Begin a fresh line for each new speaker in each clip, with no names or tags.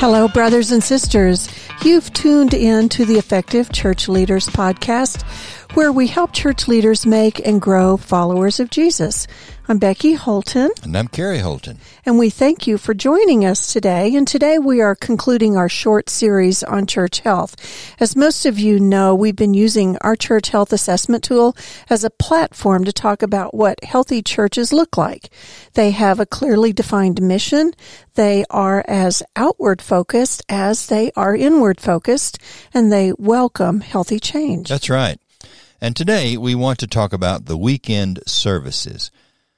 Hello, brothers and sisters. You've tuned in to the Effective Church Leaders podcast, where we help church leaders make and grow followers of Jesus. I'm Becky Holton.
And I'm Kerry Holton.
And we thank you for joining us today. And today we are concluding our short series on church health. As most of you know, we've been using our church health assessment tool as a platform to talk about what healthy churches look like. They have a clearly defined mission. They are as outward focused as they are inward focused, and they welcome healthy change.
That's right. And today we want to talk about the weekend services.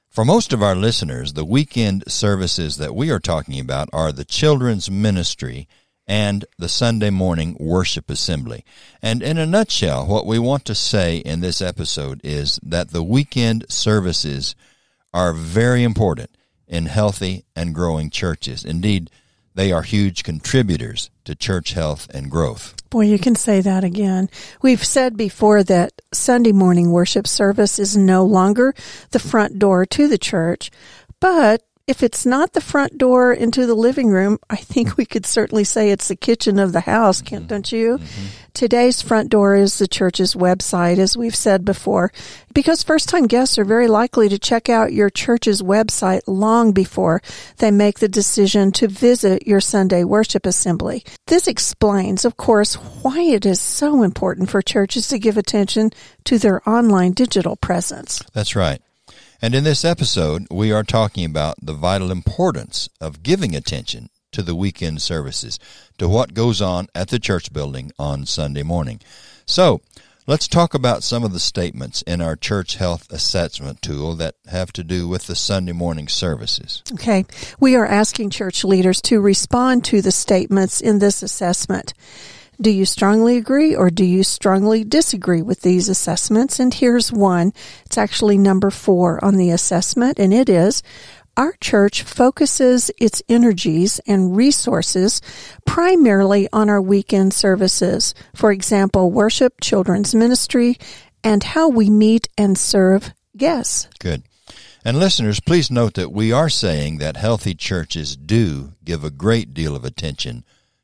For most of our listeners, the weekend services that we are talking about are the children's ministry and the Sunday morning worship assembly. And in a nutshell, what we want to say in this episode is that the weekend services are very important in healthy and growing churches. Indeed, they are huge contributors to church health and growth.
Boy, you can say that again. We've said before that Sunday morning worship service is no longer the front door to the church, but if it's not the front door into the living room, I think we could certainly say it's the kitchen of the house, mm-hmm. don't you? Mm-hmm. Today's front door is the church's website, as we've said before, because first time guests are very likely to check out your church's website long before they make the decision to visit your Sunday worship assembly. This explains, of course, why it is so important for churches to give attention to their online digital presence.
That's right. And in this episode, we are talking about the vital importance of giving attention to the weekend services, to what goes on at the church building on Sunday morning. So, let's talk about some of the statements in our church health assessment tool that have to do with the Sunday morning services.
Okay. We are asking church leaders to respond to the statements in this assessment. Do you strongly agree or do you strongly disagree with these assessments? And here's one. It's actually number four on the assessment, and it is our church focuses its energies and resources primarily on our weekend services. For example, worship, children's ministry, and how we meet and serve guests.
Good. And listeners, please note that we are saying that healthy churches do give a great deal of attention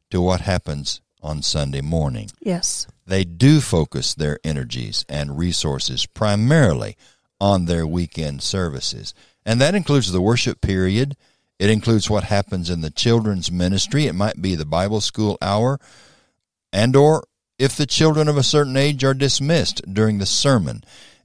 to what happens on Sunday morning.
Yes.
They do focus their energies and resources primarily on their weekend services. And that includes the worship period. It includes what happens in the children's ministry. It might be the Bible school hour and or if the children of a certain age are dismissed during the sermon.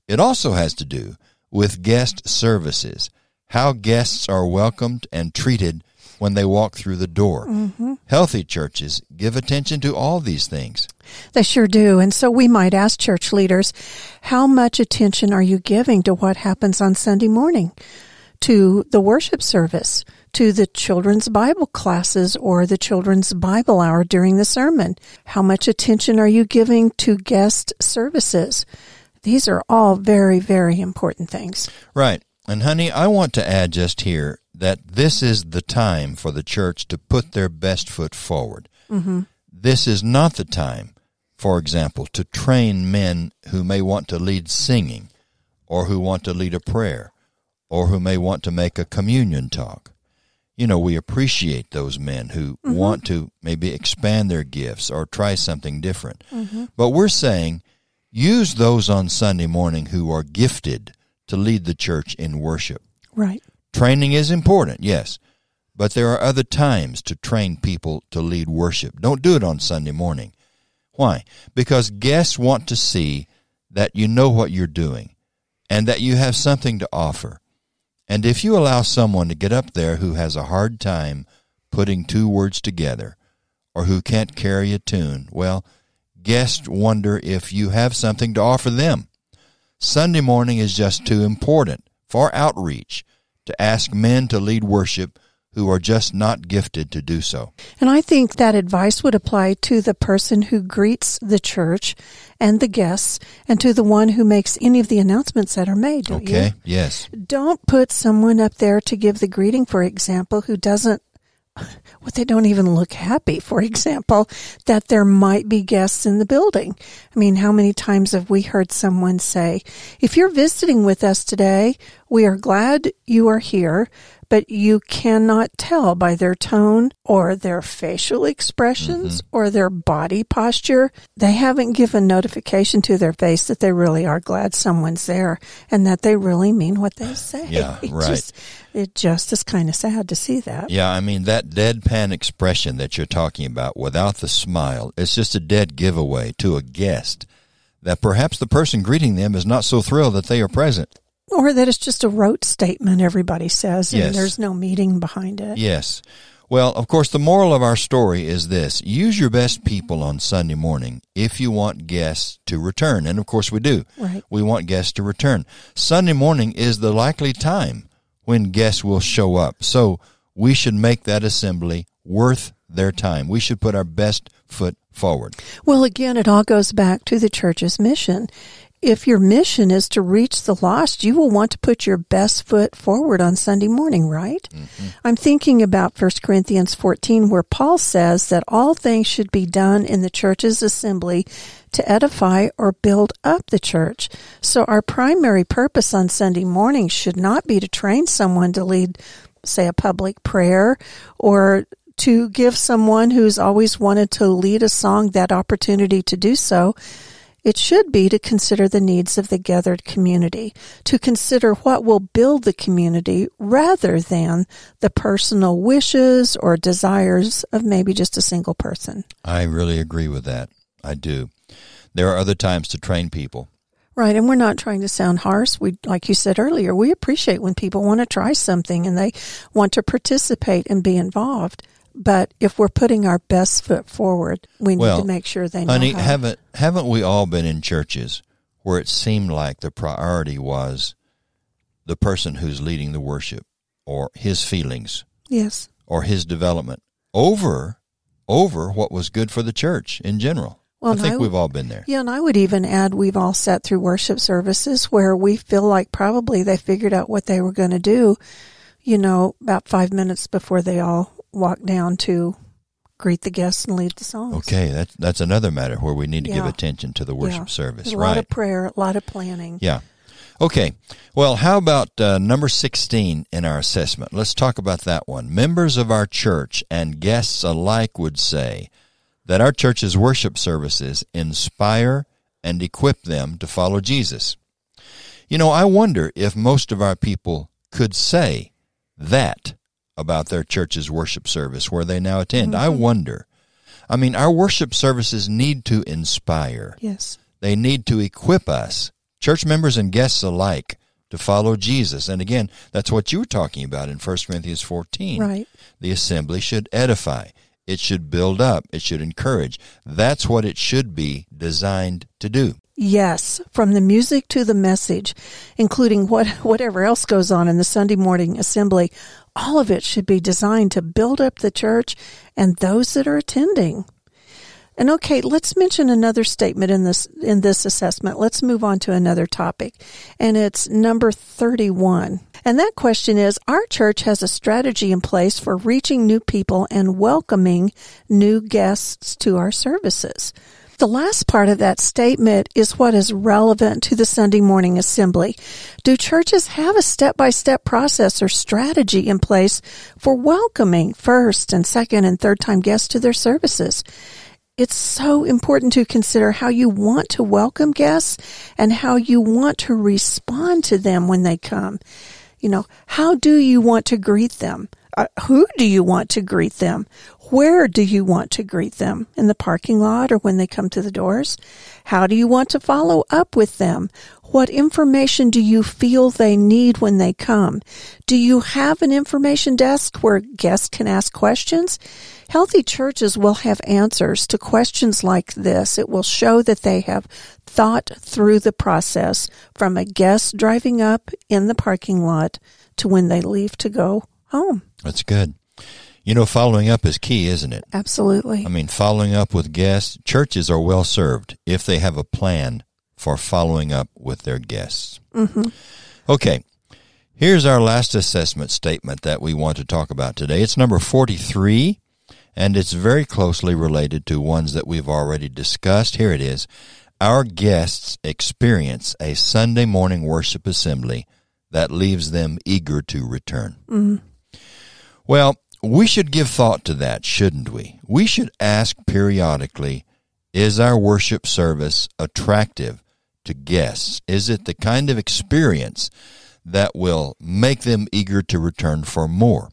It also has to do with guest services, how guests are welcomed and treated when they walk through the door. Mm-hmm. Healthy churches give attention to all these things.
They sure do. And so we might ask church leaders, how much attention are you giving to what happens on Sunday morning? To the worship service? To the children's Bible classes or the children's Bible hour during the sermon? How much attention are you giving to guest services? These are all very, very important things.
Right. And honey, I want to add just here that this is the time for the church to put their best foot forward. Mm-hmm. This is not the time, for example, to train men who may want to lead singing, or who want to lead a prayer, or who may want to make a communion talk. You know, we appreciate those men who mm-hmm. want to maybe expand their gifts or try something different. Mm-hmm. But we're saying use those on Sunday morning who are gifted to lead the church in worship.
Right.
Training is important, yes, but there are other times to train people to lead worship. Don't do it on Sunday morning. Why? Because guests want to see that you know what you're doing and that you have something to offer. And if you allow someone to get up there who has a hard time putting two words together or who can't carry a tune, well, guests wonder if you have something to offer them. Sunday morning is just too important for outreach to ask men to lead worship who are just not gifted to do so.
And I think that advice would apply to the person who greets the church and the guests and to the one who makes any of the announcements that are made,
okay,
you?
yes.
Don't put someone up there to give the greeting, for example, who doesn't what they don't even look happy, for example, that there might be guests in the building. I mean, how many times have we heard someone say, if you're visiting with us today, we are glad you are here, but you cannot tell by their tone or their facial expressions
Mm-hmm.
or their body posture. They haven't given notification to their face that they really are glad someone's there and that they really mean what they say.
Yeah,
It
right.
Just, it just is kind of sad to see that.
Yeah, I mean, that deadpan expression that you're talking about without the smile, it's just a dead giveaway to a guest that perhaps the person greeting them is not so thrilled that they are present.
Or that it's just a rote statement everybody says
Yes.
and there's no meaning behind it.
Yes. Well, of course, the moral of our story is this use your best people on Sunday morning if you want guests to return. And of course, we do.
Right.
We want guests to return. Sunday morning is the likely time when guests will show up. So we should make that assembly worth their time. We should put our best foot forward.
Well, again, it all goes back to the church's mission. If your mission is to reach the lost, you will want to put your best foot forward on Sunday morning, right? Mm-hmm. I'm thinking about 1 Corinthians 14 where Paul says that all things should be done in the church's assembly to edify or build up the church. So our primary purpose on Sunday morning should not be to train someone to lead, say, a public prayer or to give someone who's always wanted to lead a song that opportunity to do so. It should be to consider the needs of the gathered community, to consider what will build the community rather than the personal wishes or desires of maybe just a single person.
I really agree with that. I do. There are other times to train people.
Right, and we're not trying to sound harsh. We, like you said earlier, we appreciate when people want to try something and they want to participate and be involved. But if we're putting our best foot forward, we need
Well,
to make sure they know.
Honey,
how.
haven't haven't we all been in churches where it seemed like the priority was the person who's leading the worship or his feelings
yes,
or his development over over what was good for the church in general?
Well,
I think
I-
we've all been there.
Yeah, and I would even add we've all sat through worship services where we feel like probably they figured out what they were going to do, you know, about five minutes before they all walked down to greet the guests and lead the songs.
Okay, that's that's another matter where we need to give attention to the worship
Yeah.
service,
A lot
right?
of prayer, a lot of planning.
Yeah. Okay. Well, how about uh, number 16 in our assessment? Let's talk about that one. Members of our church and guests alike would say that our church's worship services inspire and equip them to follow Jesus. You know, I wonder if most of our people could say that about their church's worship service where they now attend. I mm-hmm. wonder. I mean, our worship services need to inspire.
Yes.
They need to equip us, church members and guests alike, to follow Jesus. And again, that's what you were talking about in 1 Corinthians 14.
Right.
The assembly should edify. It should build up. It should encourage. That's what it should be designed to do.
Yes, from the music to the message, including what whatever else goes on in the Sunday morning assembly, all of it should be designed to build up the church and those that are attending. And okay, let's mention another statement in this in this assessment. Let's move on to another topic. And it's number 31. And that question is our church has a strategy in place for reaching new people and welcoming new guests to our services. The last part of that statement is what is relevant to the Sunday morning assembly. Do churches have a step by step process or strategy in place for welcoming first and second and third time guests to their services? It's so important to consider how you want to welcome guests and how you want to respond to them when they come. You know, how do you want to greet them? Uh, who do you want to greet them? Where do you want to greet them? In the parking lot or when they come to the doors? How do you want to follow up with them? What information do you feel they need when they come? Do you have an information desk where guests can ask questions? Healthy churches will have answers to questions like this. It will show that they have thought through the process from a guest driving up in the parking lot to when they leave to go home.
That's good. You know, following up is key, isn't it?
Absolutely.
I mean, following up with guests, churches are well served if they have a plan for following up with their guests.
Mm-hmm.
Okay, here's our last assessment statement that we want to talk about today. It's number 43, and it's very closely related to ones that we've already discussed. Here it is. Our guests experience a Sunday morning worship assembly that leaves them eager to return.
Mm-hmm.
Well, we should give thought to that, shouldn't we? We should ask periodically, is our worship service attractive to guests? Is it the kind of experience that will make them eager to return for more?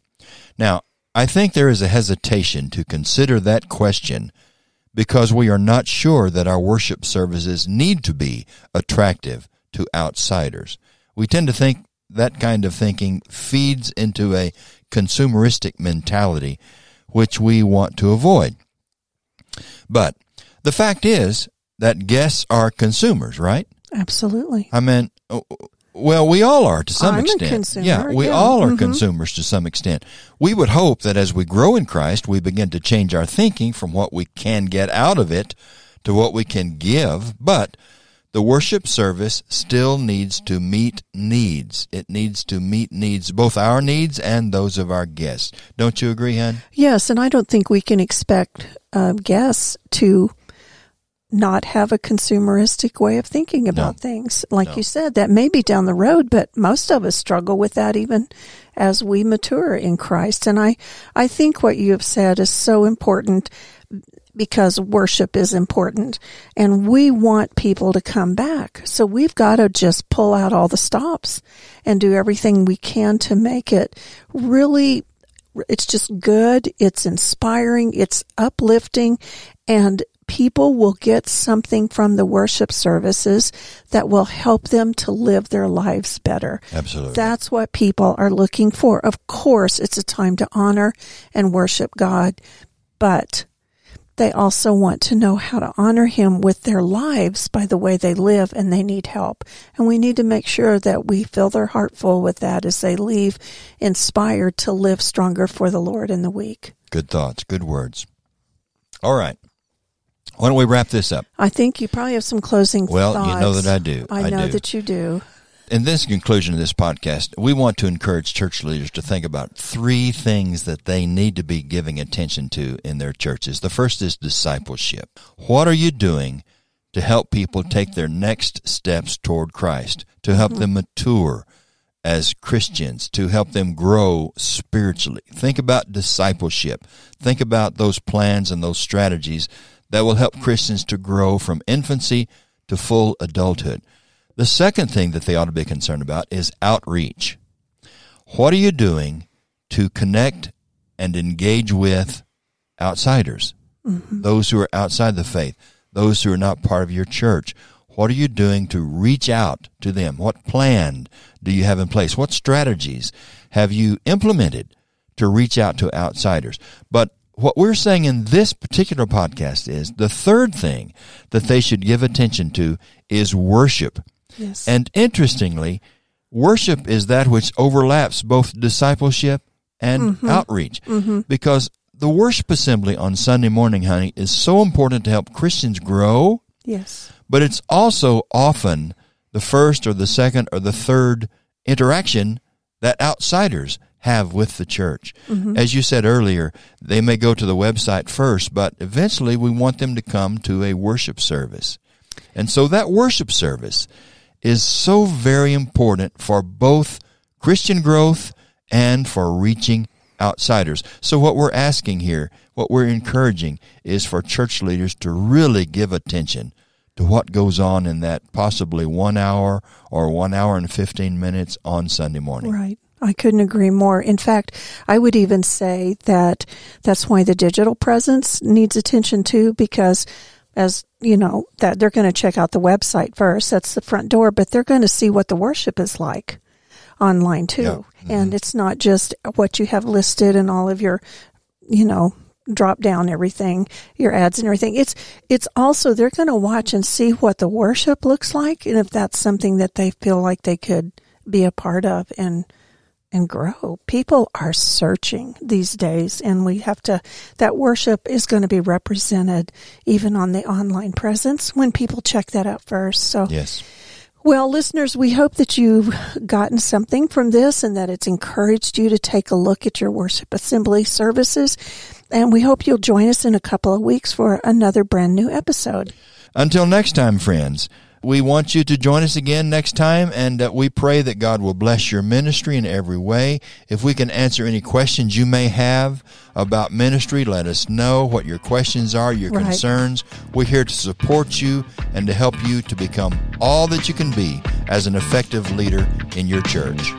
Now, I think there is a hesitation to consider that question because we are not sure that our worship services need to be attractive to outsiders. We tend to think that kind of thinking feeds into a consumeristic mentality, which we want to avoid. But the fact is that guests are consumers, right?
Absolutely.
I mean, well, we all are to some
I'm a
extent.
consumer,
yeah, we
yeah.
all are
Mhm.
consumers to some extent. We would hope that as we grow in Christ, we begin to change our thinking from what we can get out of it to what we can give, but the worship service still needs to meet needs. It needs to meet needs, both our needs and those of our guests. Don't you agree, Hen?
Yes, and I don't think we can expect uh, guests to not have a consumeristic way of thinking about
No.
things. Like
No.
you said, that may be down the road, but most of us struggle with that even as we mature in Christ. And I, I think what you have said is so important because worship is important and we want people to come back. So we've got to just pull out all the stops and do everything we can to make it really it's just good, it's inspiring, it's uplifting, and people will get something from the worship services that will help them to live their lives better.
Absolutely.
That's what people are looking for. Of course, it's a time to honor and worship God, but they also want to know how to honor Him with their lives by the way they live, and they need help. And we need to make sure that we fill their heart full with that as they leave inspired to live stronger for the Lord in the week.
good thoughts, good words. All right. Why don't we wrap this up?
I think you probably have some closing
Well,
thoughts.
you know that I do.
I know
do.
that you do.
In this conclusion of this podcast, we want to encourage church leaders to think about three things that they need to be giving attention to in their churches. The first is discipleship. What are you doing to help people take their next steps toward Christ, to help them mature as Christians, to help them grow spiritually? Think about discipleship. Think about those plans and those strategies that will help Christians to grow from infancy to full adulthood. The second thing that they ought to be concerned about is outreach. What are you doing to connect and engage with outsiders? Mm-hmm. Those who are outside the faith, those who are not part of your church. What are you doing to reach out to them? What plan do you have in place? What strategies have you implemented to reach out to outsiders? But what we're saying in this particular podcast is the third thing that they should give attention to is worship.
Yes.
And interestingly, worship is that which overlaps both discipleship and mm-hmm. outreach. Mm-hmm. Because the worship assembly on Sunday morning, honey, is so important to help Christians grow,
yes.
but it's also often the first or the second or the third interaction that outsiders have with the church. Mm-hmm. As you said earlier, they may go to the website first, but eventually we want them to come to a worship service. And so that worship service is so very important for both Christian growth and for reaching outsiders. So what we're asking here, what we're encouraging is for church leaders to really give attention to what goes on in that possibly one hour or one hour and 15 minutes on Sunday morning.
Right. I couldn't agree more. In fact, I would even say that that's why the digital presence needs attention too, because as you know, that they're going to check out the website first. That's the front door, but they're going to see what the worship is like online too.
Yeah. Mm-hmm.
And it's not just what you have listed and all of your, you know, drop down everything, your ads and everything. It's, it's also, they're going to watch and see what the worship looks like. And if that's something that they feel like they could be a part of and, and grow. People are searching these days and we have to, that worship is going to be represented even on the online presence when people check that out first. So,
Yes.
well, listeners, we hope that you've gotten something from this and that it's encouraged you to take a look at your worship assembly services. And we hope you'll join us in a couple of weeks for another brand new episode.
Until next time, friends, We want you to join us again next time, and uh, we pray that God will bless your ministry in every way. If we can answer any questions you may have about ministry, let us know what your questions are, your
Right.
concerns. We're here to support you and to help you to become all that you can be as an effective leader in your church.